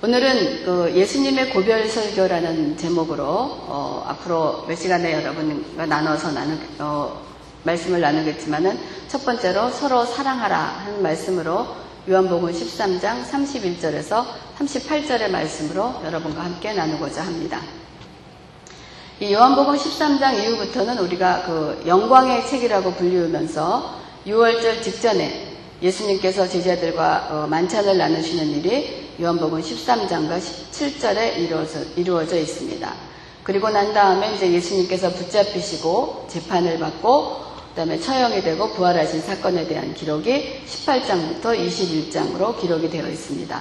오늘은 그 예수님의 고별 설교라는 제목으로 어, 앞으로 몇 시간에 여러분과 나눠서 나누, 어, 말씀을 나누겠지만은 첫 번째로 서로 사랑하라 하는 말씀으로 요한복음 13장 31절에서 38절의 말씀으로 여러분과 함께 나누고자 합니다. 이 요한복음 13장 이후부터는 우리가 그 영광의 책이라고 불리우면서 6월절 직전에 예수님께서 제자들과 어, 만찬을 나누시는 일이 요한복음 13장과 17절에 이루어져, 이루어져 있습니다. 그리고 난 다음에 이제 예수님께서 붙잡히시고 재판을 받고 그다음에 처형이 되고 부활하신 사건에 대한 기록이 18장부터 21장으로 기록이 되어 있습니다.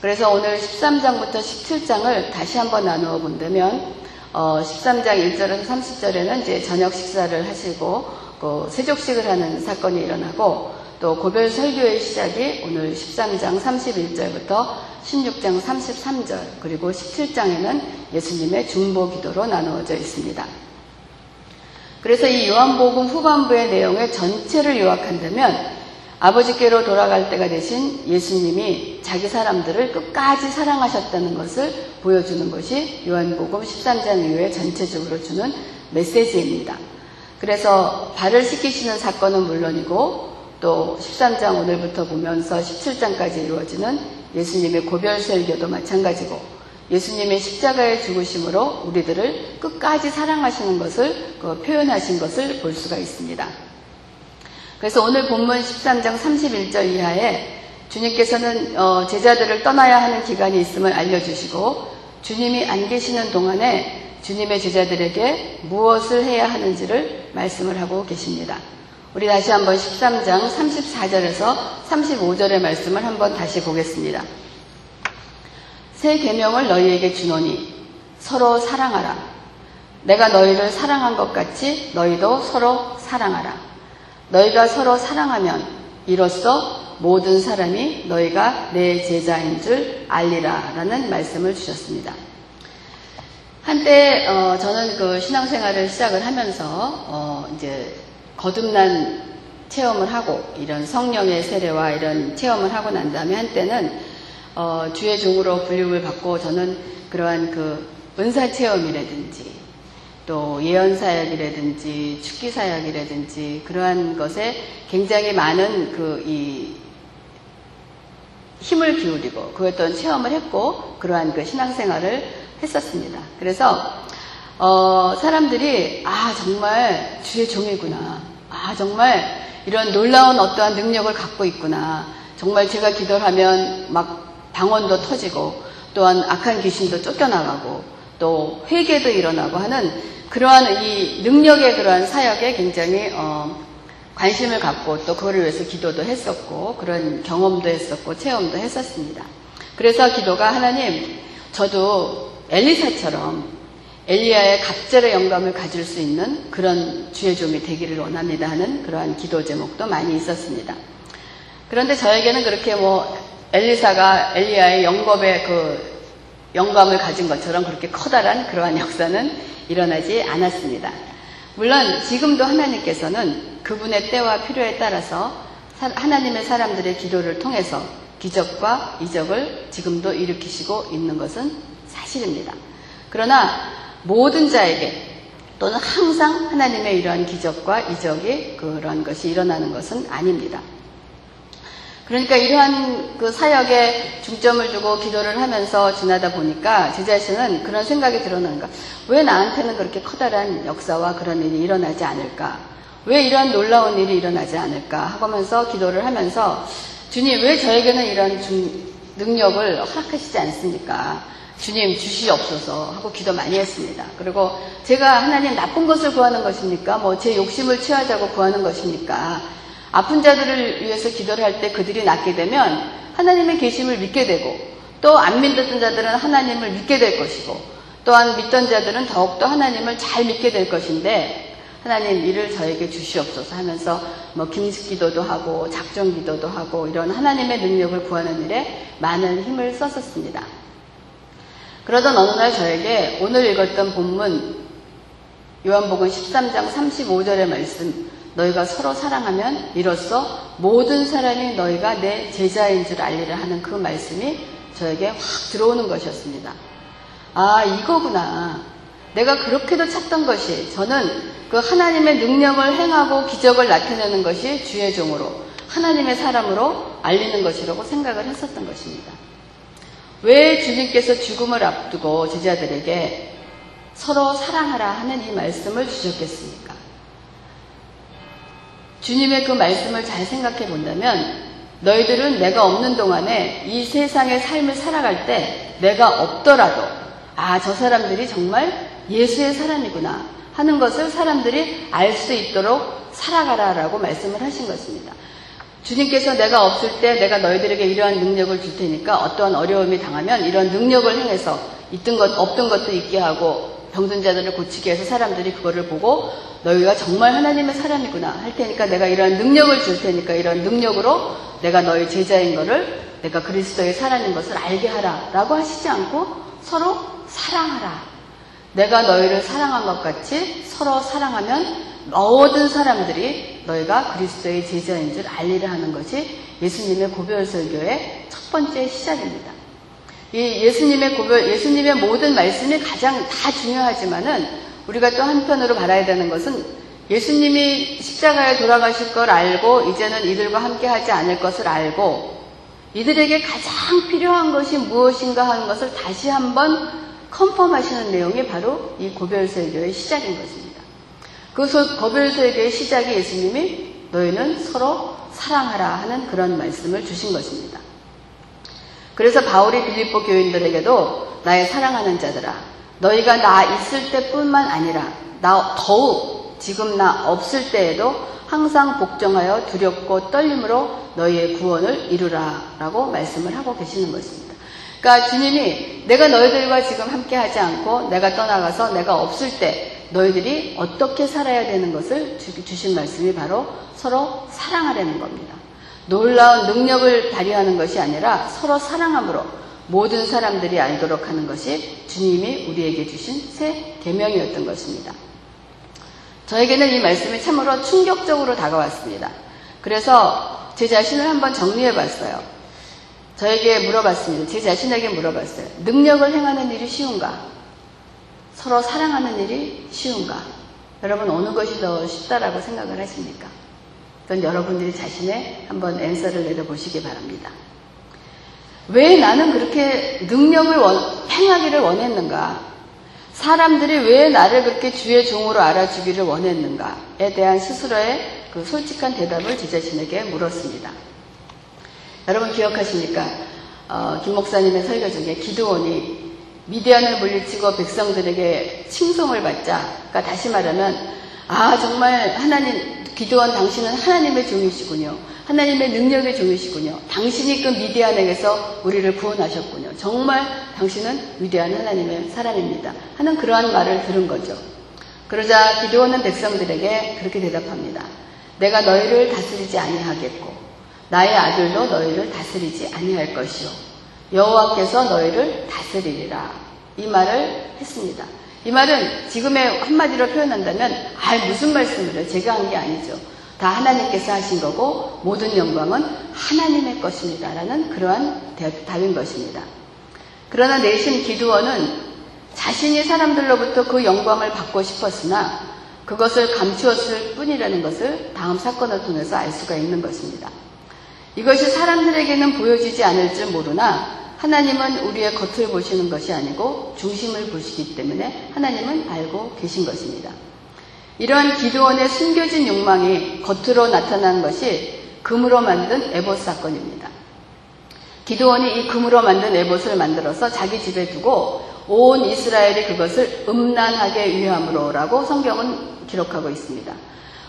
그래서 오늘 13장부터 17장을 다시 한번 나누어 본다면 어, 13장 1절에서 30절에는 이제 저녁 식사를 하시고 그 세족식을 하는 사건이 일어나고 또 고별 설교의 시작이 오늘 13장 31절부터 16장 33절 그리고 17장에는 예수님의 중보 기도로 나누어져 있습니다. 그래서 이 요한복음 후반부의 내용의 전체를 요약한다면 아버지께로 돌아갈 때가 되신 예수님이 자기 사람들을 끝까지 사랑하셨다는 것을 보여주는 것이 요한복음 13장 이후에 전체적으로 주는 메시지입니다. 그래서 발을 씻기시는 사건은 물론이고 또 13장 오늘부터 보면서 17장까지 이루어지는 예수님의 고별 설교도 마찬가지고 예수님의 십자가의 죽으심으로 우리들을 끝까지 사랑하시는 것을 그 표현하신 것을 볼 수가 있습니다. 그래서 오늘 본문 13장 31절 이하에 주님께서는 어, 제자들을 떠나야 하는 기간이 있음을 알려주시고 주님이 안 계시는 동안에 주님의 제자들에게 무엇을 해야 하는지를 말씀을 하고 계십니다. 우리 다시 한번 13장 34절에서 35절의 말씀을 한번 다시 보겠습니다. 새 계명을 너희에게 주노니 서로 사랑하라. 내가 너희를 사랑한 것 같이 너희도 서로 사랑하라. 너희가 서로 사랑하면 이로써 모든 사람이 너희가 내 제자인 줄 알리라 라는 말씀을 주셨습니다. 한때 어, 저는 그 신앙생활을 시작을 하면서 어, 이제 거듭난 체험을 하고 이런 성령의 세례와 이런 체험을 하고 난 다음에 한때는 어, 주의 종으로 불림을 받고 저는 그러한 그 은사 체험이라든지 또 예언 사역이라든지 축기 사역이라든지 그러한 것에 굉장히 많은 그 이 힘을 기울이고 그 어떤 체험을 했고 그러한 그 신앙생활을 했었습니다. 그래서 어, 사람들이 아 정말 주의 종이구나. 아 정말 이런 놀라운 어떠한 능력을 갖고 있구나. 정말 제가 기도를 하면 막 방언도 터지고 또한 악한 귀신도 쫓겨나가고 또 회개도 일어나고 하는 그러한 이 능력의 그러한 사역에 굉장히 어, 관심을 갖고 또 그거를 위해서 기도도 했었고 그런 경험도 했었고 체험도 했었습니다. 그래서 기도가 하나님 저도 엘리사처럼 엘리야의 갑절의 영감을 가질 수 있는 그런 주의 종이 되기를 원합니다 하는 그러한 기도 제목도 많이 있었습니다. 그런데 저에게는 그렇게 뭐 엘리사가 엘리야의 영겁의 그 영감을 가진 것처럼 그렇게 커다란 그러한 역사는 일어나지 않았습니다. 물론 지금도 하나님께서는 그분의 때와 필요에 따라서 하나님의 사람들의 기도를 통해서 기적과 이적을 지금도 일으키시고 있는 것은 사실입니다. 그러나 모든 자에게 또는 항상 하나님의 이러한 기적과 이적이 그런 것이 일어나는 것은 아닙니다. 그러니까 이러한 그 사역에 중점을 두고 기도를 하면서 지나다 보니까 제 자신은 그런 생각이 들어오는가. 왜 나한테는 그렇게 커다란 역사와 그런 일이 일어나지 않을까? 왜 이러한 놀라운 일이 일어나지 않을까? 하면서 기도를 하면서 주님 왜 저에게는 이런 능력을 허락하시지 않습니까? 주님 주시옵소서 하고 기도 많이 했습니다. 그리고 제가 하나님 나쁜 것을 구하는 것입니까? 뭐 제 욕심을 취하자고 구하는 것입니까? 아픈 자들을 위해서 기도를 할 때 그들이 낫게 되면 하나님의 계심을 믿게 되고 또 안 믿었던 자들은 하나님을 믿게 될 것이고 또한 믿던 자들은 더욱더 하나님을 잘 믿게 될 것인데 하나님 이를 저에게 주시옵소서 하면서 뭐 김식 기도도 하고 작정 기도도 하고 이런 하나님의 능력을 구하는 일에 많은 힘을 썼었습니다. 그러던 어느 날 저에게 오늘 읽었던 본문 요한복음 13장 35절의 말씀 너희가 서로 사랑하면 이로써 모든 사람이 너희가 내 제자인 줄 알리라 하는 그 말씀이 저에게 확 들어오는 것이었습니다. 아, 이거구나. 내가 그렇게도 찾던 것이 저는 그 하나님의 능력을 행하고 기적을 나타내는 것이 주의 종으로 하나님의 사람으로 알리는 것이라고 생각을 했었던 것입니다. 왜 주님께서 죽음을 앞두고 제자들에게 서로 사랑하라 하는 이 말씀을 주셨겠습니까? 주님의 그 말씀을 잘 생각해 본다면 너희들은 내가 없는 동안에 이 세상의 삶을 살아갈 때 내가 없더라도 아, 저 사람들이 정말 예수의 사람이구나 하는 것을 사람들이 알 수 있도록 살아가라 라고 말씀을 하신 것입니다. 주님께서 내가 없을 때 내가 너희들에게 이러한 능력을 줄 테니까 어떠한 어려움이 당하면 이런 능력을 행해서 있던 것, 없던 것도 있게 하고 병든 자들을 고치게 해서 사람들이 그거를 보고 너희가 정말 하나님의 사람이구나 할 테니까 내가 이런 능력을 줄 테니까 이런 능력으로 내가 너희 제자인 것을 내가 그리스도의 사람인 것을 알게 하라 라고 하시지 않고 서로 사랑하라. 내가 너희를 사랑한 것 같이 서로 사랑하면 모든 사람들이 너희가 그리스도의 제자인 줄 알리라 하는 것이 예수님의 고별 설교의 첫 번째 시작입니다. 이 예수님의 고별, 예수님의 모든 말씀이 가장 다 중요하지만은 우리가 또 한편으로 바라야 되는 것은 예수님이 십자가에 돌아가실 걸 알고 이제는 이들과 함께 하지 않을 것을 알고 이들에게 가장 필요한 것이 무엇인가 하는 것을 다시 한번 컨펌하시는 내용이 바로 이 고별 설교의 시작인 것입니다. 그 고별설교의 시작이 예수님이 너희는 서로 사랑하라 하는 그런 말씀을 주신 것입니다. 그래서 바울이 빌립보 교인들에게도 나의 사랑하는 자들아 너희가 나 있을 때뿐만 아니라 나 더욱 지금 나 없을 때에도 항상 복종하여 두렵고 떨림으로 너희의 구원을 이루라 라고 말씀을 하고 계시는 것입니다. 그러니까 주님이 내가 너희들과 지금 함께 하지 않고 내가 떠나가서 내가 없을 때 너희들이 어떻게 살아야 되는 것을 주신 말씀이 바로 서로 사랑하라는 겁니다. 놀라운 능력을 발휘하는 것이 아니라 서로 사랑함으로 모든 사람들이 알도록 하는 것이 주님이 우리에게 주신 새 계명이었던 것입니다. 저에게는 이 말씀이 참으로 충격적으로 다가왔습니다. 그래서 제 자신을 한번 정리해 봤어요. 저에게 물어봤습니다. 제 자신에게 물어봤어요. 능력을 행하는 일이 쉬운가? 서로 사랑하는 일이 쉬운가? 여러분 어느 것이 더 쉽다라고 생각을 하십니까? 그건 여러분들이 자신의 한번 앤서를 내려보시기 바랍니다. 왜 나는 그렇게 능력을 원, 행하기를 원했는가? 사람들이 왜 나를 그렇게 주의 종으로 알아주기를 원했는가에 대한 스스로의 그 솔직한 대답을 제 자신에게 물었습니다. 여러분 기억하십니까? 어, 김 목사님의 설교 중에 기도원이 미디안을 물리치고 백성들에게 칭송을 받자, 그러니까 다시 말하면 아 정말 하나님 기도원 당신은 하나님의 종이시군요. 하나님의 능력의 종이시군요. 당신이 그 미디안에게서 우리를 구원하셨군요. 정말 당신은 위대한 하나님의 사람입니다. 하는 그러한 말을 들은 거죠. 그러자 기도원은 백성들에게 그렇게 대답합니다. 내가 너희를 다스리지 아니하겠고 나의 아들도 너희를 다스리지 아니할 것이요 여호와께서 너희를 다스리리라 이 말을 했습니다. 이 말은 지금의 한마디로 표현한다면 아 무슨 말씀을 요 제가 한 게 아니죠. 다 하나님께서 하신 거고 모든 영광은 하나님의 것입니다 라는 그러한 답인 것입니다. 그러나 내심 기도원은 자신이 사람들로부터 그 영광을 받고 싶었으나 그것을 감추었을 뿐이라는 것을 다음 사건을 통해서 알 수가 있는 것입니다. 이것이 사람들에게는 보여지지 않을 줄 모르나 하나님은 우리의 겉을 보시는 것이 아니고 중심을 보시기 때문에 하나님은 알고 계신 것입니다. 이러한 기도원의 숨겨진 욕망이 겉으로 나타난 것이 금으로 만든 에봇 사건입니다. 기도원이 이 금으로 만든 에봇을 만들어서 자기 집에 두고 온 이스라엘이 그것을 음란하게 위함으로라고 성경은 기록하고 있습니다.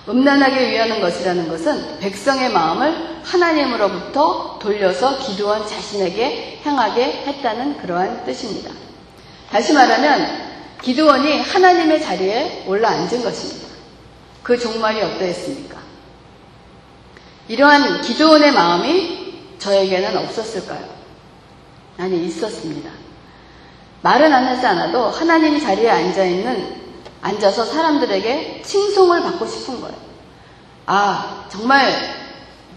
음란하게 위하는 것이라는 것은 백성의 마음을 하나님으로부터 돌려서 기도원 자신에게 향하게 했다는 그러한 뜻입니다. 다시 말하면 기도원이 하나님의 자리에 올라 앉은 것입니다. 그 종말이 어떠했습니까? 이러한 기도원의 마음이 저에게는 없었을까요? 아니, 있었습니다. 말은 안 하지 않아도 하나님 자리에 앉아 있는 앉아서 사람들에게 칭송을 받고 싶은 거예요. 아, 정말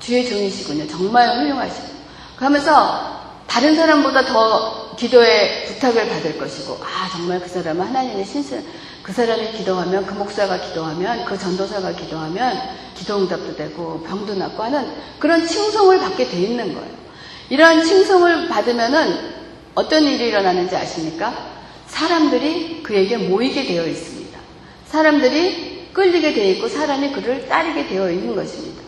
주의 종이시군요. 정말 훌륭하시군요. 그러면서 다른 사람보다 더 기도에 부탁을 받을 것이고, 아, 정말 그 사람은 하나님의 신실, 그 사람이 기도하면, 그 목사가 기도하면, 그 전도사가 기도하면, 기도응답도 되고, 병도 낫고 하는 그런 칭송을 받게 돼 있는 거예요. 이러한 칭송을 받으면은 어떤 일이 일어나는지 아십니까? 사람들이 그에게 모이게 되어 있습니다. 사람들이 끌리게 되어 있고, 사람이 그를 따르게 되어 있는 것입니다.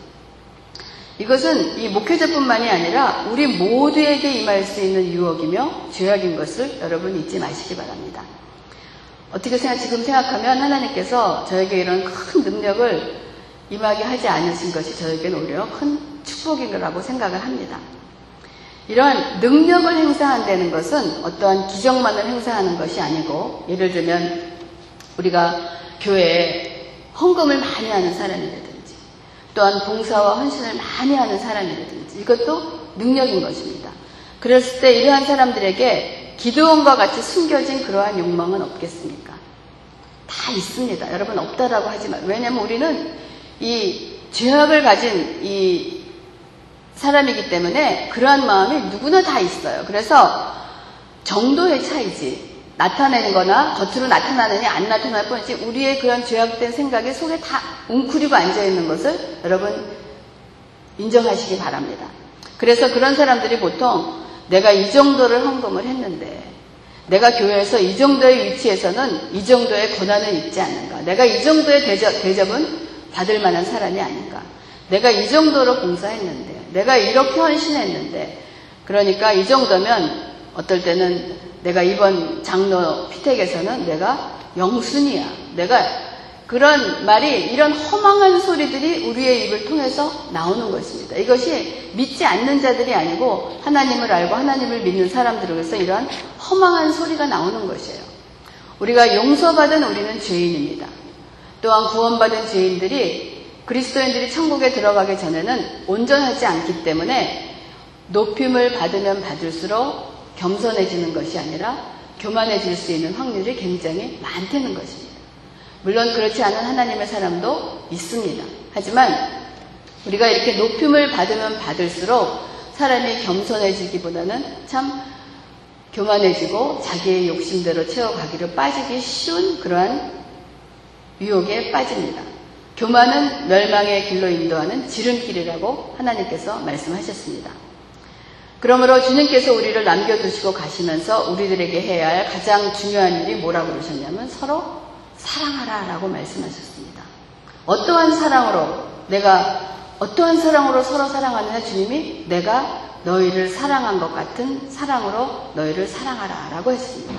이것은 이 목회자뿐만이 아니라 우리 모두에게 임할 수 있는 유혹이며 죄악인 것을 여러분 잊지 마시기 바랍니다. 어떻게 생각, 지금 생각하면 하나님께서 저에게 이런 큰 능력을 임하게 하지 않으신 것이 저에게는 오히려 큰 축복인 거라고 생각을 합니다. 이러한 능력을 행사한다는 것은 어떠한 기적만을 행사하는 것이 아니고 예를 들면 우리가 교회에 헌금을 많이 하는 사람이라든지 또한 봉사와 헌신을 많이 하는 사람이라든지 이것도 능력인 것입니다. 그랬을 때 이러한 사람들에게 기도원과 같이 숨겨진 그러한 욕망은 없겠습니까? 다 있습니다. 여러분 없다라고 하지만 왜냐하면 우리는 이 죄악을 가진 이 사람이기 때문에 그러한 마음이 누구나 다 있어요. 그래서 정도의 차이지 나타내는 거나 겉으로 나타나느냐 안 나타날 뿐이지 우리의 그런 죄악된 생각이 속에 다 웅크리고 앉아있는 것을 여러분 인정하시기 바랍니다. 그래서 그런 사람들이 보통 내가 이 정도를 헌금을 했는데 내가 교회에서 이 정도의 위치에서는 이 정도의 권한을 입지 않는가. 내가 이 정도의 대접, 대접은 받을 만한 사람이 아닌가. 내가 이 정도로 봉사했는데, 내가 이렇게 헌신했는데, 그러니까 이 정도면 어떨 때는 내가 이번 장로 피택에서는 내가 영순이야. 내가 그런 말이 이런 허망한 소리들이 우리의 입을 통해서 나오는 것입니다. 이것이 믿지 않는 자들이 아니고 하나님을 알고 하나님을 믿는 사람들에게서 이러한 허망한 소리가 나오는 것이에요. 우리가 용서받은 우리는 죄인입니다. 또한 구원받은 죄인들이 그리스도인들이 천국에 들어가기 전에는 온전하지 않기 때문에 높임을 받으면 받을수록 겸손해지는 것이 아니라 교만해질 수 있는 확률이 굉장히 많다는 것입니다. 물론 그렇지 않은 하나님의 사람도 있습니다. 하지만 우리가 이렇게 높임을 받으면 받을수록 사람이 겸손해지기보다는 참 교만해지고 자기의 욕심대로 채워가기를 빠지기 쉬운 그러한 유혹에 빠집니다. 교만은 멸망의 길로 인도하는 지름길이라고 하나님께서 말씀하셨습니다. 그러므로 주님께서 우리를 남겨두시고 가시면서 우리들에게 해야 할 가장 중요한 일이 뭐라고 그러셨냐면 서로 사랑하라 라고 말씀하셨습니다. 어떠한 사랑으로 내가 어떠한 사랑으로 서로 사랑하느냐 주님이 내가 너희를 사랑한 것 같은 사랑으로 너희를 사랑하라 라고 했습니다.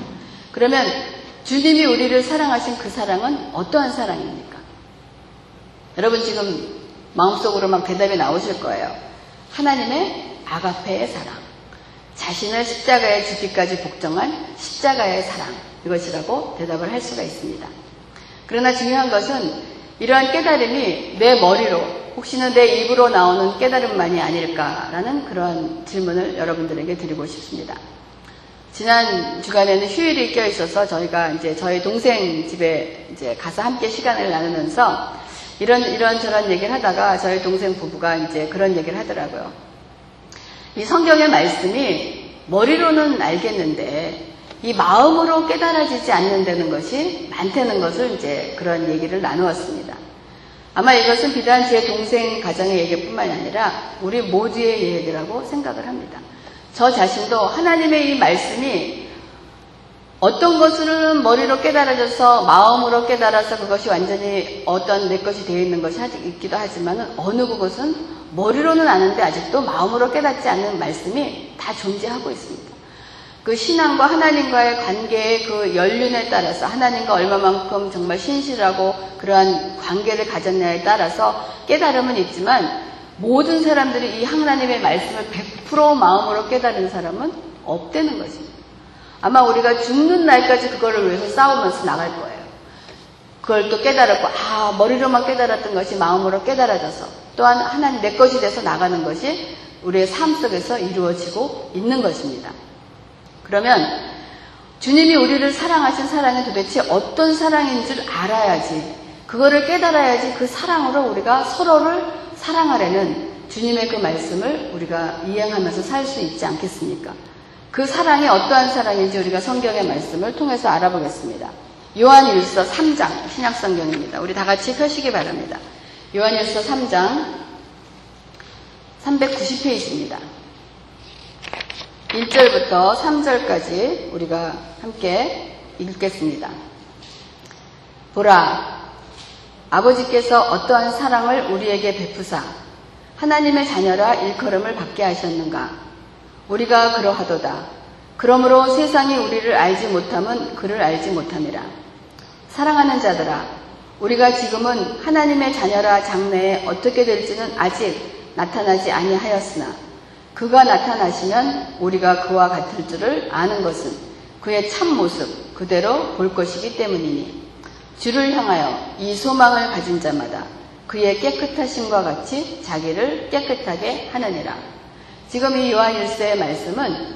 그러면 주님이 우리를 사랑하신 그 사랑은 어떠한 사랑입니까? 여러분 지금 마음속으로 막 대답이 나오실 거예요. 하나님의 아가페의 사랑. 자신을 십자가에 죽기까지 복종한 십자가의 사랑. 이것이라고 대답을 할 수가 있습니다. 그러나 중요한 것은 이러한 깨달음이 내 머리로 혹시는 내 입으로 나오는 깨달음만이 아닐까라는 그런 질문을 여러분들에게 드리고 싶습니다. 지난 주간에는 휴일이 껴 있어서 저희가 이제 저희 동생 집에 이제 가서 함께 시간을 나누면서 이런 이런 저런 얘기를 하다가 저희 동생 부부가 이제 그런 얘기를 하더라고요. 이 성경의 말씀이 머리로는 알겠는데 이 마음으로 깨달아지지 않는다는 것이 많다는 것을 이제 그런 얘기를 나누었습니다. 아마 이것은 비단 제 동생 가정의 얘기뿐만이 아니라 우리 모두의 얘기라고 생각을 합니다. 저 자신도 하나님의 이 말씀이 어떤 것은 머리로 깨달아져서 마음으로 깨달아서 그것이 완전히 어떤 내 것이 되어 있는 것이 있기도 하지만 어느 그것은 머리로는 아는데 아직도 마음으로 깨닫지 않는 말씀이 다 존재하고 있습니다. 그 신앙과 하나님과의 관계의 그 연륜에 따라서 하나님과 얼마만큼 정말 신실하고 그러한 관계를 가졌냐에 따라서 깨달음은 있지만 모든 사람들이 이 하나님의 말씀을 100% 마음으로 깨달은 사람은 없다는 것입니다. 아마 우리가 죽는 날까지 그거를 위해서 싸우면서 나갈 거예요. 그걸 또 깨달았고, 아, 머리로만 깨달았던 것이 마음으로 깨달아져서 또한 하나님 내 것이 돼서 나가는 것이 우리의 삶 속에서 이루어지고 있는 것입니다. 그러면 주님이 우리를 사랑하신 사랑이 도대체 어떤 사랑인 줄 알아야지, 그거를 깨달아야지 그 사랑으로 우리가 서로를 사랑하려는 주님의 그 말씀을 우리가 이행하면서 살 수 있지 않겠습니까? 그 사랑이 어떠한 사랑인지 우리가 성경의 말씀을 통해서 알아보겠습니다. 요한 일서 3장 신약성경입니다. 우리 다 같이 펴시기 바랍니다. 요한일서 3장 390페이지입니다. 1절부터 3절까지 우리가 함께 읽겠습니다. 보라, 아버지께서 어떠한 사랑을 우리에게 베푸사 하나님의 자녀라 일컬음을 받게 하셨는가? 우리가 그러하도다. 그러므로 세상이 우리를 알지 못함은 그를 알지 못함이라. 사랑하는 자들아, 우리가 지금은 하나님의 자녀라 장래에 어떻게 될지는 아직 나타나지 아니하였으나 그가 나타나시면 우리가 그와 같을 줄을 아는 것은 그의 참 모습 그대로 볼 것이기 때문이니 주를 향하여 이 소망을 가진 자마다 그의 깨끗하심과 같이 자기를 깨끗하게 하느니라. 지금 이 요한 일서의 말씀은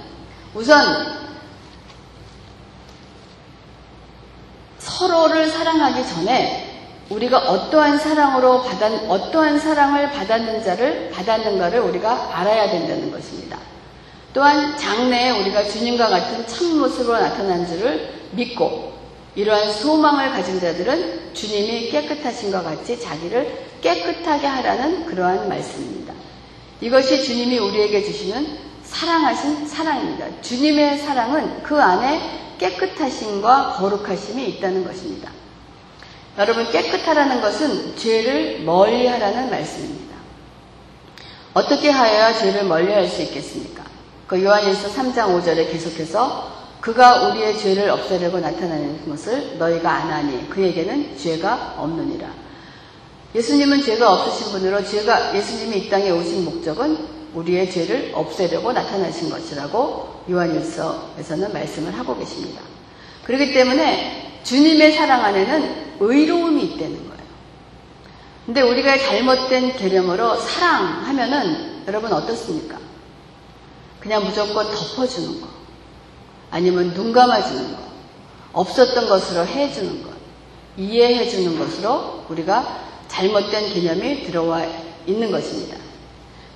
우선 서로를 사랑하기 전에 우리가 어떠한 사랑으로 받았, 어떠한 사랑을 받았는 자를 받았는가를 우리가 알아야 된다는 것입니다. 또한 장래에 우리가 주님과 같은 참모습으로 나타난 줄을 믿고 이러한 소망을 가진 자들은 주님이 깨끗하신 것 같이 자기를 깨끗하게 하라는 그러한 말씀입니다. 이것이 주님이 우리에게 주시는 사랑하신 사랑입니다. 주님의 사랑은 그 안에 깨끗하심과 거룩하심이 있다는 것입니다. 여러분 깨끗하라는 것은 죄를 멀리하라는 말씀입니다. 어떻게 하여야 죄를 멀리할 수 있겠습니까? 그 요한일서 3장 5절에 계속해서 그가 우리의 죄를 없애려고 나타나는 것을 너희가 안 하니 그에게는 죄가 없느니라. 예수님은 죄가 없으신 분으로 죄가 예수님이 이 땅에 오신 목적은 우리의 죄를 없애려고 나타나신 것이라고 요한일서에서는 말씀을 하고 계십니다. 그렇기 때문에 주님의 사랑 안에는 의로움이 있다는 거예요. 근데 우리가 잘못된 개념으로 사랑하면은 여러분 어떻습니까? 그냥 무조건 덮어주는 거. 아니면 눈 감아주는 것, 없었던 것으로 해주는 것, 이해해주는 것으로 우리가 잘못된 개념이 들어와 있는 것입니다.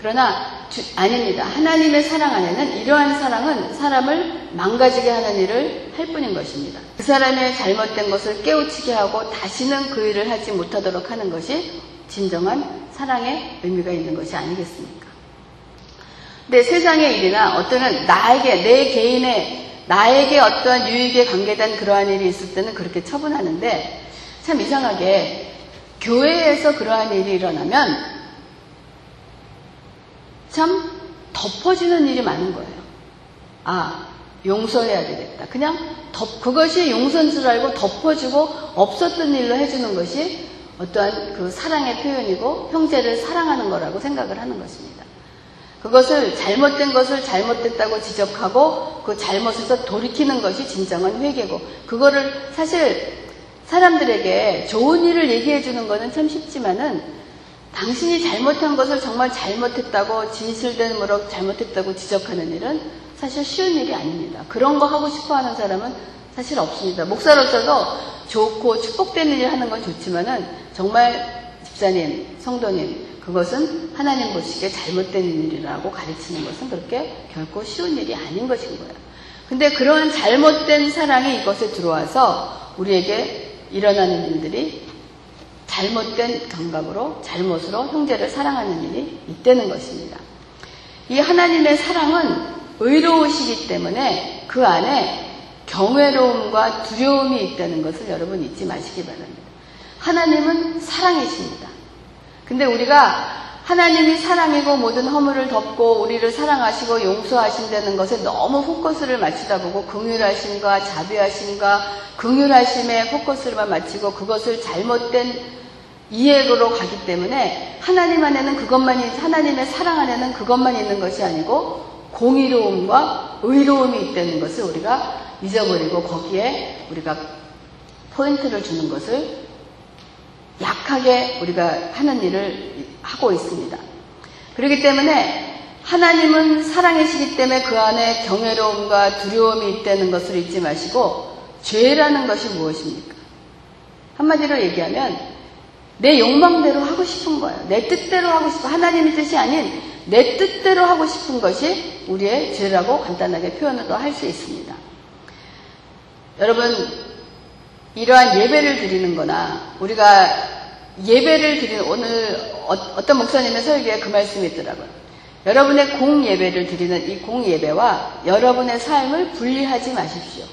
그러나 주, 아닙니다. 하나님의 사랑 안에는 이러한 사랑은 사람을 망가지게 하는 일을 할 뿐인 것입니다. 그 사람의 잘못된 것을 깨우치게 하고 다시는 그 일을 하지 못하도록 하는 것이 진정한 사랑의 의미가 있는 것이 아니겠습니까? 근데 세상의 일이나 어떤 나에게 내 개인의 나에게 어떠한 유익에 관계된 그러한 일이 있을 때는 그렇게 처분하는데 참 이상하게 교회에서 그러한 일이 일어나면 참 덮어지는 일이 많은 거예요. 아, 용서해야 되겠다. 그냥 덮, 그것이 용서인 줄 알고 덮어주고 없었던 일로 해주는 것이 어떠한 그 사랑의 표현이고 형제를 사랑하는 거라고 생각을 하는 것입니다. 그것을 잘못된 것을 잘못됐다고 지적하고 그 잘못에서 돌이키는 것이 진정한 회개고 그거를 사실 사람들에게 좋은 일을 얘기해 주는 것은 참 쉽지만은 당신이 잘못한 것을 정말 잘못했다고 진실된 무로 잘못했다고 지적하는 일은 사실 쉬운 일이 아닙니다. 그런 거 하고 싶어 하는 사람은 사실 없습니다. 목사로서도 좋고 축복된 일을 하는 건 좋지만은 정말 집사님, 성도님, 그것은 하나님 보시기에 잘못된 일이라고 가르치는 것은 그렇게 결코 쉬운 일이 아닌 것인 거예요. 근데 그러한 잘못된 사랑이 이것에 들어와서 우리에게 일어나는 일들이 잘못된 감각으로 잘못으로 형제를 사랑하는 일이 있다는 것입니다. 이 하나님의 사랑은 의로우시기 때문에 그 안에 경외로움과 두려움이 있다는 것을 여러분 잊지 마시기 바랍니다. 하나님은 사랑이십니다. 근데 우리가 하나님이 사랑이고 모든 허물을 덮고 우리를 사랑하시고 용서하신다는 것에 너무 포커스를 맞추다 보고 긍휼하심과 자비하심과 긍휼하심에 포커스를만 맞추고 그것을 잘못된 이해로 가기 때문에 하나님 안에는 그것만 하나님의 사랑 안에는 그것만 있는 것이 아니고 공의로움과 의로움이 있다는 것을 우리가 잊어버리고 거기에 우리가 포인트를 주는 것을 약하게 우리가 하는 일을 하고 있습니다. 그렇기 때문에 하나님은 사랑이시기 때문에 그 안에 경외로움과 두려움이 있다는 것을 잊지 마시고 죄라는 것이 무엇입니까? 한마디로 얘기하면 내 욕망대로 하고 싶은 거예요. 내 뜻대로 하고 싶어. 하나님의 뜻이 아닌 내 뜻대로 하고 싶은 것이 우리의 죄라고 간단하게 표현을 할수 있습니다. 여러분, 이러한 예배를 드리는 거나 우리가 예배를 드리는 오늘 어, 떤 목사님의 설교에 그 말씀이 있더라고요. 여러분의 공 예배를 드리는 이 공 예배와 여러분의 삶을 분리하지 마십시오.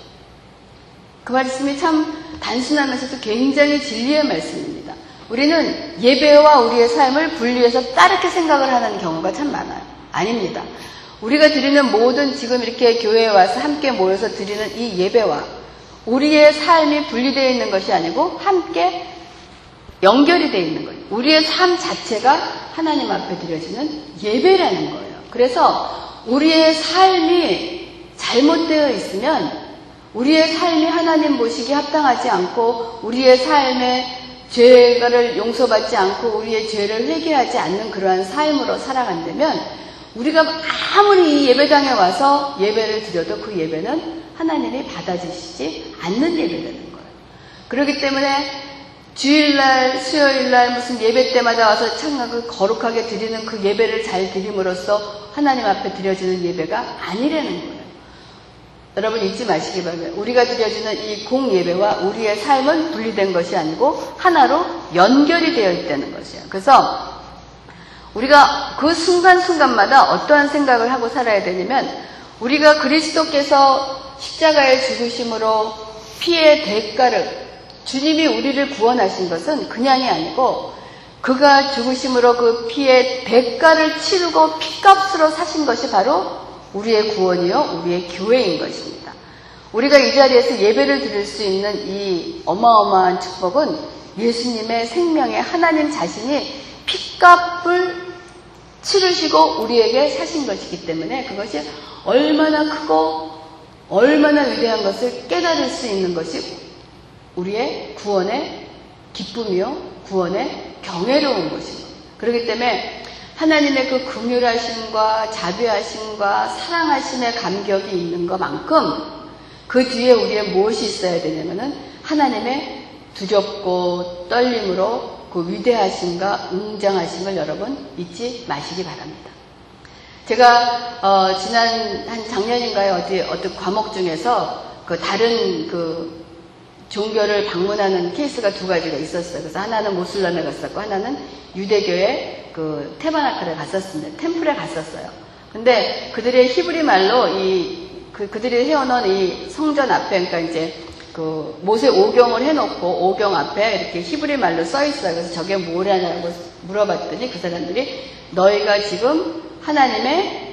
그 말씀이 참 단순하면서도 굉장히 진리의 말씀입니다. 우리는 예배와 우리의 삶을 분리해서 다르게 생각을 하는 경우가 참 많아요. 아닙니다. 우리가 드리는 모든 지금 이렇게 교회에 와서 함께 모여서 드리는 이 예배와 우리의 삶이 분리되어 있는 것이 아니고 함께 연결이 되어 있는 거예요. 우리의 삶 자체가 하나님 앞에 드려지는 예배라는 거예요. 그래서 우리의 삶이 잘못되어 있으면 우리의 삶이 하나님 모시기 합당하지 않고 우리의 삶에 죄를 용서받지 않고 우리의 죄를 회개하지 않는 그러한 삶으로 살아간다면 우리가 아무리 이 예배당에 와서 예배를 드려도 그 예배는 하나님이 받아주시지 않는 예배되는 거예요. 그렇기 때문에 주일날, 수요일날 무슨 예배 때마다 와서 참그 거룩하게 드리는 그 예배를 잘 드림으로써 하나님 앞에 드려지는 예배가 아니라는 거예요. 여러분 잊지 마시기 바랍니다. 우리가 드려지는 이 공예배와 우리의 삶은 분리된 것이 아니고 하나로 연결이 되어 있다는 것이에요. 그래서 우리가 그 순간순간마다 어떠한 생각을 하고 살아야 되냐면 우리가 그리스도께서 십자가의 죽으심으로 피의 대가를 주님이 우리를 구원하신 것은 그냥이 아니고 그가 죽으심으로 그 피의 대가를 치르고 피값으로 사신 것이 바로 우리의 구원이요, 우리의 교회인 것입니다. 우리가 이 자리에서 예배를 드릴 수 있는 이 어마어마한 축복은 예수님의 생명에 하나님 자신이 핏값을 치르시고 우리에게 사신 것이기 때문에 그것이 얼마나 크고 얼마나 위대한 것을 깨달을 수 있는 것이 우리의 구원의 기쁨이요, 구원의 경외로운 것입니다. 그렇기 때문에 하나님의 그 긍휼하심과 자비하심과 사랑하심의 감격이 있는 것만큼 그 뒤에 우리의 무엇이 있어야 되냐면은 하나님의 두렵고 떨림으로 그 위대하심과 웅장하심을 여러분 잊지 마시기 바랍니다. 제가 어 지난 한 작년인가에 어디 어떤 과목 중에서 그 다른 그 종교를 방문하는 케이스가 두 가지가 있었어요. 그래서 하나는 모슬람에 갔었고 하나는 유대교의 그 테바나크를 갔었습니다. 템플에 갔었어요. 근데 그들의 히브리 말로 이 그, 그들이 세워놓은 이 성전 앞에 그러니까 이제 그 모세 오경을 해놓고 오경 앞에 이렇게 히브리 말로 써 있어요. 그래서 저게 뭐냐고 물어봤더니 그 사람들이 너희가 지금 하나님의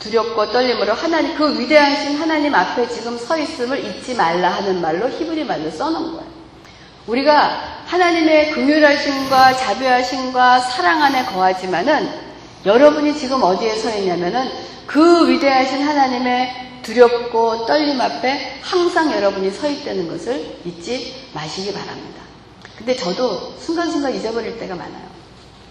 두렵고 떨림으로 하나님 그 위대하신 하나님 앞에 지금 서 있음을 잊지 말라 하는 말로 히브리 말로 써놓은 거예요. 우리가 하나님의 긍휼하심과 자비하심과 사랑 안에 거하지만은 여러분이 지금 어디에 서 있냐면은 그 위대하신 하나님의 두렵고 떨림 앞에 항상 여러분이 서 있다는 것을 잊지 마시기 바랍니다. 근데 저도 순간순간 잊어버릴 때가 많아요.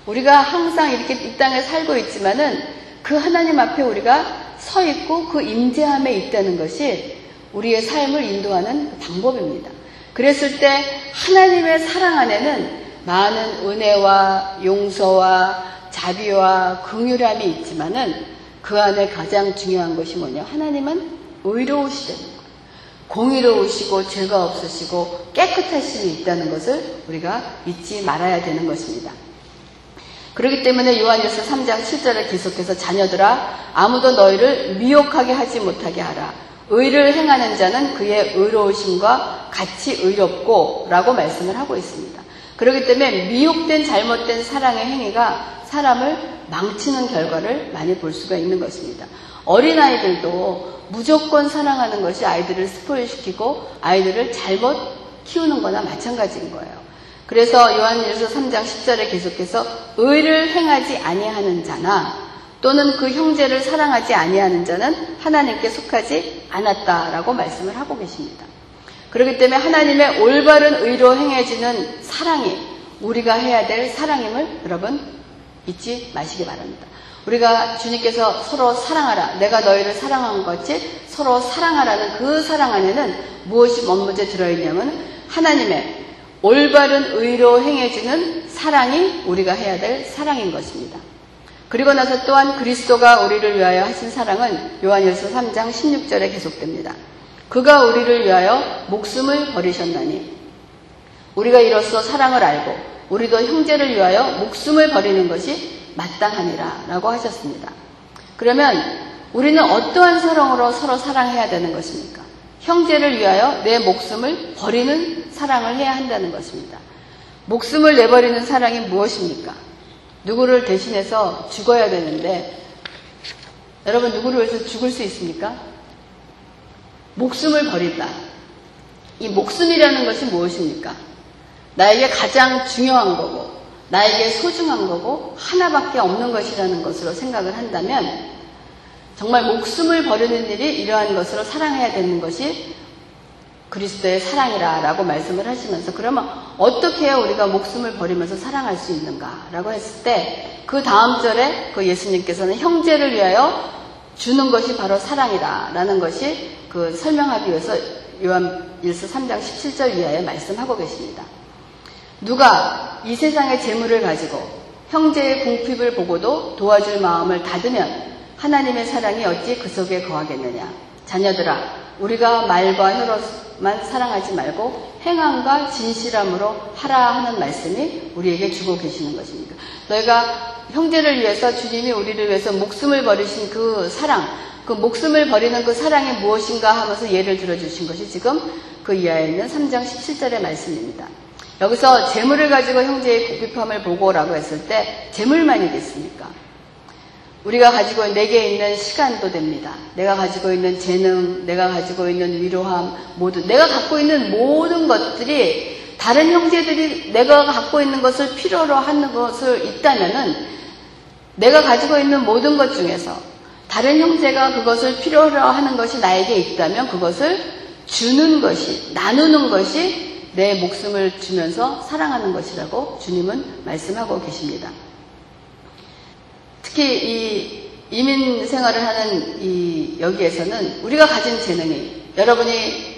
우리가 항상 이렇게 이 땅에 살고 있지만은 그 하나님 앞에 우리가 서 있고 그 임재함에 있다는 것이 우리의 삶을 인도하는 방법입니다. 그랬을 때 하나님의 사랑 안에는 많은 은혜와 용서와 자비와 긍휼함이 있지만은 그 안에 가장 중요한 것이 뭐냐? 하나님은 의로우시다는 거예요. 공의로우시고 죄가 없으시고 깨끗하심이 있다는 것을 우리가 잊지 말아야 되는 것입니다. 그렇기 때문에 요한일서 3장 7절에 계속해서 자녀들아 아무도 너희를 미혹하게 하지 못하게 하라. 의를 행하는 자는 그의 의로우심과 같이 의롭고 라고 말씀을 하고 있습니다. 그렇기 때문에 미혹된 잘못된 사랑의 행위가 사람을 망치는 결과를 많이 볼 수가 있는 것입니다. 어린아이들도 무조건 사랑하는 것이 아이들을 스포일시키고 아이들을 잘못 키우는 거나 마찬가지인 거예요. 그래서 요한일서 3장 10절에 계속해서 의를 행하지 아니하는 자나 또는 그 형제를 사랑하지 아니하는 자는 하나님께 속하지 않았다라고 말씀을 하고 계십니다. 그렇기 때문에 하나님의 올바른 의로 행해지는 사랑이 우리가 해야 될 사랑임을 여러분 잊지 마시기 바랍니다. 우리가 주님께서 서로 사랑하라. 내가 너희를 사랑한 것이 서로 사랑하라는 그 사랑 안에는 무엇이 먼저 들어있냐면 하나님의 올바른 의로 행해지는 사랑이 우리가 해야 될 사랑인 것입니다. 그리고 나서 또한 그리스도가 우리를 위하여 하신 사랑은 요한일서 3장 16절에 계속됩니다. 그가 우리를 위하여 목숨을 버리셨나니 우리가 이로써 사랑을 알고 우리도 형제를 위하여 목숨을 버리는 것이 마땅하니라 라고 하셨습니다. 그러면 우리는 어떠한 사랑으로 서로 사랑해야 되는 것입니까? 형제를 위하여 내 목숨을 버리는 사랑을 해야 한다는 것입니다. 목숨을 내버리는 사랑이 무엇입니까? 누구를 대신해서 죽어야 되는데 여러분 누구를 위해서 죽을 수 있습니까? 목숨을 버린다. 이 목숨이라는 것이 무엇입니까? 나에게 가장 중요한 거고 나에게 소중한 거고 하나밖에 없는 것이라는 것으로 생각을 한다면 정말 목숨을 버리는 일이 이러한 것으로 사랑해야 되는 것이 그리스도의 사랑이라 라고 말씀을 하시면서 그러면 어떻게 해야 우리가 목숨을 버리면서 사랑할 수 있는가 라고 했을 때 그 다음 절에 그 예수님께서는 형제를 위하여 주는 것이 바로 사랑이다 라는 것이 그 설명하기 위해서 요한일서 3장 17절 이하에 말씀하고 계십니다. 누가 이 세상의 재물을 가지고 형제의 궁핍을 보고도 도와줄 마음을 닫으면 하나님의 사랑이 어찌 그 속에 거하겠느냐. 자녀들아, 우리가 말과 혀로만 사랑하지 말고 행함과 진실함으로 하라 하는 말씀이 우리에게 주고 계시는 것입니다. 너희가 형제를 위해서 주님이 우리를 위해서 목숨을 버리신 그 사랑, 그 목숨을 버리는 그 사랑이 무엇인가 하면서 예를 들어주신 것이 지금 그 이하에 있는 3장 17절의 말씀입니다. 여기서 재물을 가지고 형제의 궁핍함을 보고라고 했을 때 재물만이겠습니까? 우리가 가지고 내게 있는 시간도 됩니다. 내가 가지고 있는 재능, 내가 가지고 있는 위로함, 모두 내가 갖고 있는 모든 것들이 다른 형제들이 내가 갖고 있는 것을 필요로 하는 것을 있다면은 내가 가지고 있는 모든 것 중에서 다른 형제가 그것을 필요로 하는 것이 나에게 있다면 그것을 주는 것이, 나누는 것이 내 목숨을 주면서 사랑하는 것이라고 주님은 말씀하고 계십니다. 특히 이 이민 생활을 하는 이 여기에서는 우리가 가진 재능이 여러분이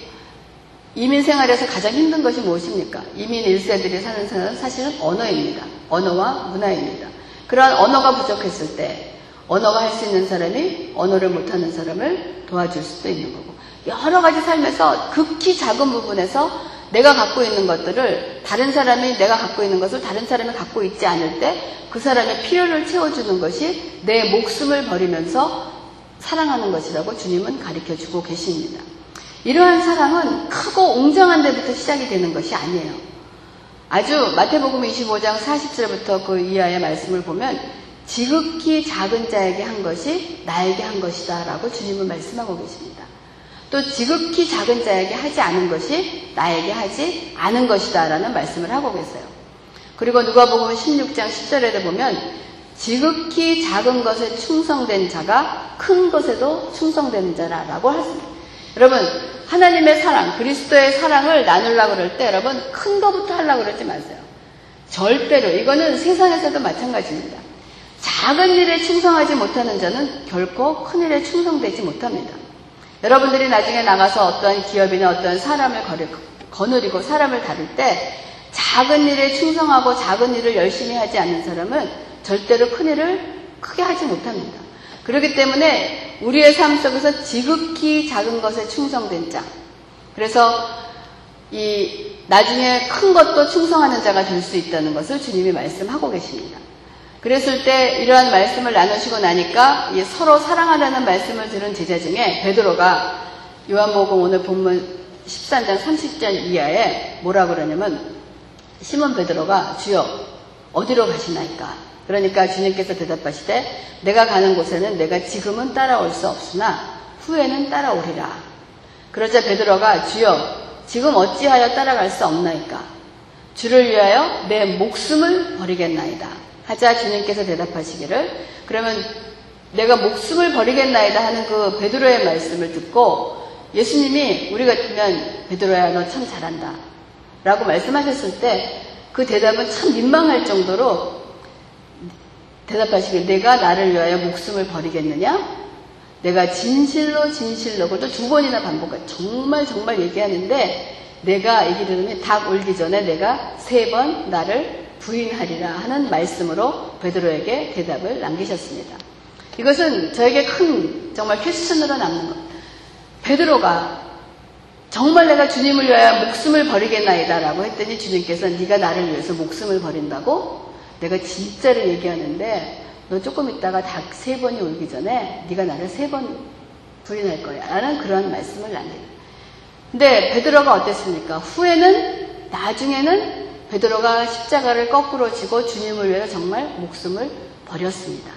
이민 생활에서 가장 힘든 것이 무엇입니까? 이민 1세들이 사는 생활은 사실은 언어입니다. 언어와 문화입니다. 그러한 언어가 부족했을 때 언어가 할 수 있는 사람이 언어를 못하는 사람을 도와줄 수도 있는 거고 여러 가지 삶에서 극히 작은 부분에서 내가 갖고 있는 것들을 다른 사람이 내가 갖고 있는 것을 다른 사람이 갖고 있지 않을 때 그 사람의 필요를 채워주는 것이 내 목숨을 버리면서 사랑하는 것이라고 주님은 가르쳐 주고 계십니다. 이러한 사랑은 크고 웅장한 데부터 시작이 되는 것이 아니에요. 아주 마태복음 25장 40절부터 그 이하의 말씀을 보면 지극히 작은 자에게 한 것이 나에게 한 것이다 라고 주님은 말씀하고 계십니다. 또 지극히 작은 자에게 하지 않은 것이 나에게 하지 않은 것이다 라는 말씀을 하고 계세요. 그리고 누가복음 16장 10절에도 보면 지극히 작은 것에 충성된 자가 큰 것에도 충성되는 자라라고 하십니다. 여러분 하나님의 사랑, 그리스도의 사랑을 나누려고 그럴 때 여러분 큰 것부터 하려고 그러지 마세요. 절대로 이거는 세상에서도 마찬가지입니다. 작은 일에 충성하지 못하는 자는 결코 큰 일에 충성되지 못합니다. 여러분들이 나중에 나가서 어떤 기업이나 어떤 사람을 거느리고 사람을 다룰 때 작은 일에 충성하고 작은 일을 열심히 하지 않는 사람은 절대로 큰 일을 크게 하지 못합니다. 그렇기 때문에 우리의 삶 속에서 지극히 작은 것에 충성된 자. 그래서 이 나중에 큰 것도 충성하는 자가 될 수 있다는 것을 주님이 말씀하고 계십니다. 그랬을 때 이러한 말씀을 나누시고 나니까 서로 사랑하라는 말씀을 들은 제자 중에 베드로가 요한복음 오늘 본문 13장 30절 이하에 뭐라 그러냐면 시몬 베드로가 주여 어디로 가시나이까? 그러니까 주님께서 대답하시되 내가 가는 곳에는 내가 지금은 따라올 수 없으나 후에는 따라오리라. 그러자 베드로가 주여 지금 어찌하여 따라갈 수 없나이까? 주를 위하여 내 목숨을 버리겠나이다. 하자 주님께서 대답하시기를 그러면 내가 목숨을 버리겠나이다 하는 그 베드로의 말씀을 듣고 예수님이 우리 같으면 베드로야 너 참 잘한다 라고 말씀하셨을 때 그 대답은 참 민망할 정도로 대답하시길 내가 나를 위하여 목숨을 버리겠느냐? 내가 진실로 진실로 그것도 두 번이나 반복해 정말 정말 얘기하는데 내가 얘기 들으면 닭 울기 전에 내가 세 번 나를 부인하리라 하는 말씀으로 베드로에게 대답을 남기셨습니다. 이것은 저에게 큰 정말 퀘스천으로 남는 것. 베드로가 정말 내가 주님을 위하여 목숨을 버리겠나이다라고 했더니 주님께서 네가 나를 위해서 목숨을 버린다고 내가 진짜로 얘기하는데 너 조금 있다가 닭 세 번이 울기 전에 네가 나를 세 번 부인할 거야 라는 그런 말씀을 남깁니다. 근데 베드로가 어땠습니까? 후에는 나중에는 베드로가 십자가를 거꾸로 지고 주님을 위해서 정말 목숨을 버렸습니다.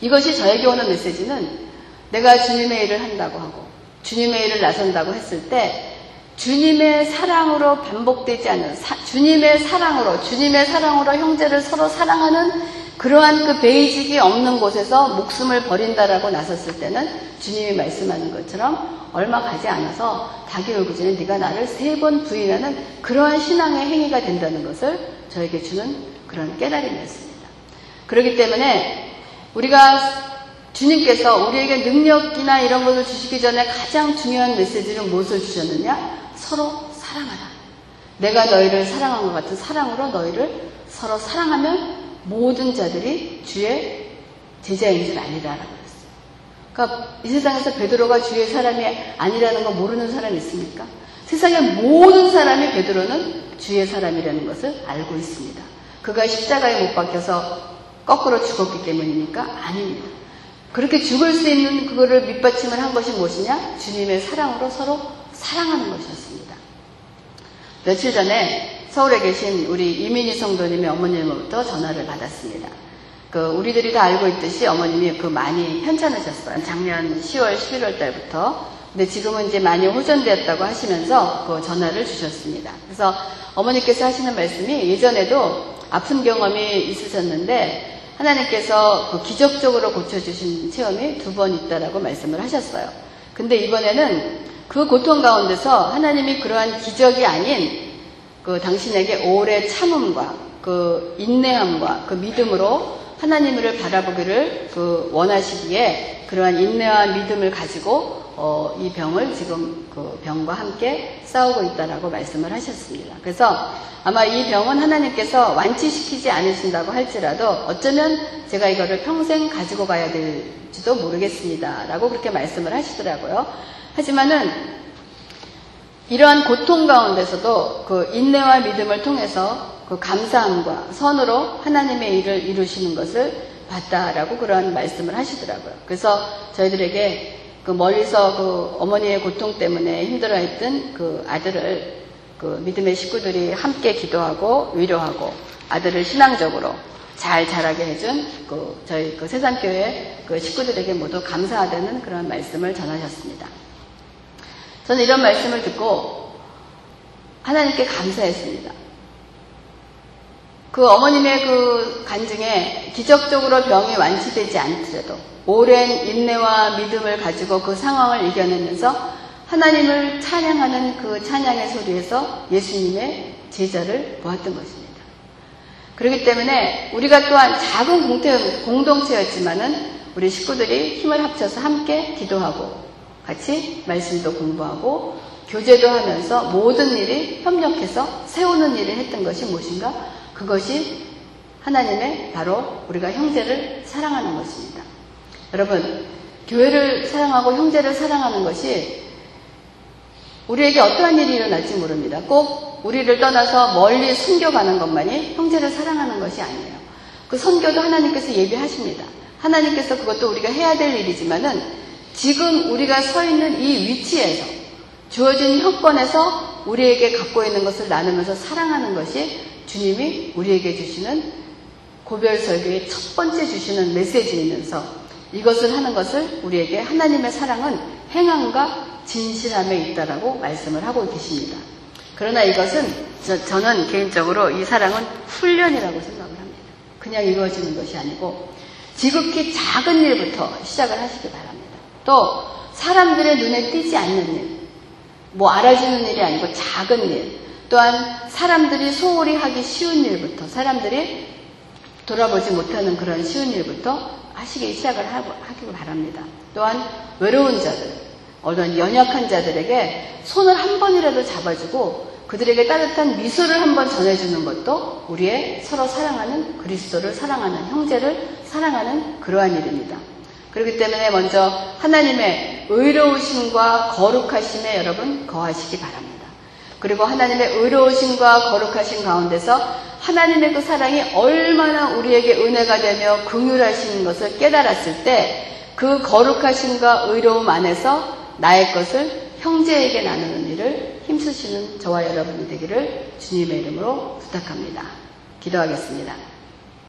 이것이 저에게 오는 메시지는 내가 주님의 일을 한다고 하고 주님의 일을 나선다고 했을 때 주님의 사랑으로 반복되지 않는 사, 주님의 사랑으로 주님의 사랑으로 형제를 서로 사랑하는 그러한 그 베이직이 없는 곳에서 목숨을 버린다라고 나섰을 때는 주님이 말씀하는 것처럼 얼마 가지 않아서 울기 전에 네가 나를 세 번 부인하는 그러한 신앙의 행위가 된다는 것을 저에게 주는 그런 깨달음이었습니다. 그렇기 때문에 우리가 주님께서 우리에게 능력이나 이런 것을 주시기 전에 가장 중요한 메시지는 무엇을 주셨느냐? 서로 사랑하라. 내가 너희를 사랑한 것 같은 사랑으로 너희를 서로 사랑하면 모든 자들이 주의 제자인 줄 아니다라고 그랬어요. 그러니까 이 세상에서 베드로가 주의 사람이 아니라는 거 모르는 사람이 있습니까? 세상의 모든 사람이 베드로는 주의 사람이라는 것을 알고 있습니다. 그가 십자가에 못 박혀서 거꾸로 죽었기 때문입니까? 아닙니다. 그렇게 죽을 수 있는 그거를 밑받침을 한 것이 무엇이냐? 주님의 사랑으로 서로 사랑하는 것이었습니다. 며칠 전에 서울에 계신 우리 이민희 성도님의 어머님으로부터 전화를 받았습니다. 그 우리들이 다 알고 있듯이 어머님이 그 많이 편찮으셨어요. 작년 10월, 11월 달부터. 근데 지금은 이제 많이 호전되었다고 하시면서 그 전화를 주셨습니다. 그래서 어머니께서 하시는 말씀이 예전에도 아픈 경험이 있으셨는데 하나님께서 그 기적적으로 고쳐주신 체험이 두 번 있다라고 말씀을 하셨어요. 근데 이번에는 그 고통 가운데서 하나님이 그러한 기적이 아닌 그 당신에게 오래 참음과 그 인내함과 그 믿음으로 하나님을 바라보기를 그 원하시기에 그러한 인내와 믿음을 가지고 어, 이 병을 지금 그 병과 함께 싸우고 있다라고 말씀을 하셨습니다. 그래서 아마 이 병은 하나님께서 완치시키지 않으신다고 할지라도 어쩌면 제가 이거를 평생 가지고 가야 될지도 모르겠습니다. 라고 그렇게 말씀을 하시더라고요. 하지만은 이러한 고통 가운데서도 그 인내와 믿음을 통해서 그 감사함과 선으로 하나님의 일을 이루시는 것을 봤다라고 그러한 말씀을 하시더라고요. 그래서 저희들에게 그 멀리서 그 어머니의 고통 때문에 힘들어했던 그 아들을 그 믿음의 식구들이 함께 기도하고 위로하고 아들을 신앙적으로 잘 자라게 해준 그 저희 그 세상교회 그 식구들에게 모두 감사하다는 그런 말씀을 전하셨습니다. 저는 이런 말씀을 듣고 하나님께 감사했습니다. 그 어머님의 그 간증에 기적적으로 병이 완치되지 않더라도 오랜 인내와 믿음을 가지고 그 상황을 이겨내면서 하나님을 찬양하는 그 찬양의 소리에서 예수님의 제자를 보았던 것입니다. 그렇기 때문에 우리가 또한 작은 공동체였지만은 우리 식구들이 힘을 합쳐서 함께 기도하고 같이 말씀도 공부하고 교제도 하면서 모든 일이 협력해서 세우는 일을 했던 것이 무엇인가? 그것이 하나님의 바로 우리가 형제를 사랑하는 것입니다. 여러분, 교회를 사랑하고 형제를 사랑하는 것이 우리에게 어떠한 일이 일어날지 모릅니다. 꼭 우리를 떠나서 멀리 숨겨가는 것만이 형제를 사랑하는 것이 아니에요. 그 선교도 하나님께서 예비하십니다. 하나님께서 그것도 우리가 해야 될 일이지만은 지금 우리가 서 있는 이 위치에서 주어진 형권에서 우리에게 갖고 있는 것을 나누면서 사랑하는 것이 주님이 우리에게 주시는 고별 설교의 첫 번째 주시는 메시지이면서 이것을 하는 것을 우리에게 하나님의 사랑은 행함과 진실함에 있다라고 말씀을 하고 계십니다. 그러나 이것은 저, 는 개인적으로 이 사랑은 훈련이라고 생각을 합니다. 그냥 이루어지는 것이 아니고 지극히 작은 일부터 시작을 하시기 바랍니다. 또 사람들의 눈에 띄지 않는 일, 뭐 알아주는 일이 아니고 작은 일, 또한 사람들이 소홀히 하기 쉬운 일부터 사람들이 돌아보지 못하는 그런 쉬운 일부터 하시기 시작을 하기 바랍니다. 또한 외로운 자들, 어떤 연약한 자들에게 손을 한 번이라도 잡아주고 그들에게 따뜻한 미소를 한번 전해주는 것도 우리의 서로 사랑하는 그리스도를 사랑하는 형제를 사랑하는 그러한 일입니다. 그렇기 때문에 먼저 하나님의 의로우심과 거룩하심에 여러분 거하시기 바랍니다. 그리고 하나님의 의로우심과 거룩하심 가운데서 하나님의 그 사랑이 얼마나 우리에게 은혜가 되며 긍휼하신 것을 깨달았을 때 그 거룩하심과 의로움 안에서 나의 것을 형제에게 나누는 일을 힘쓰시는 저와 여러분이 되기를 주님의 이름으로 부탁합니다. 기도하겠습니다.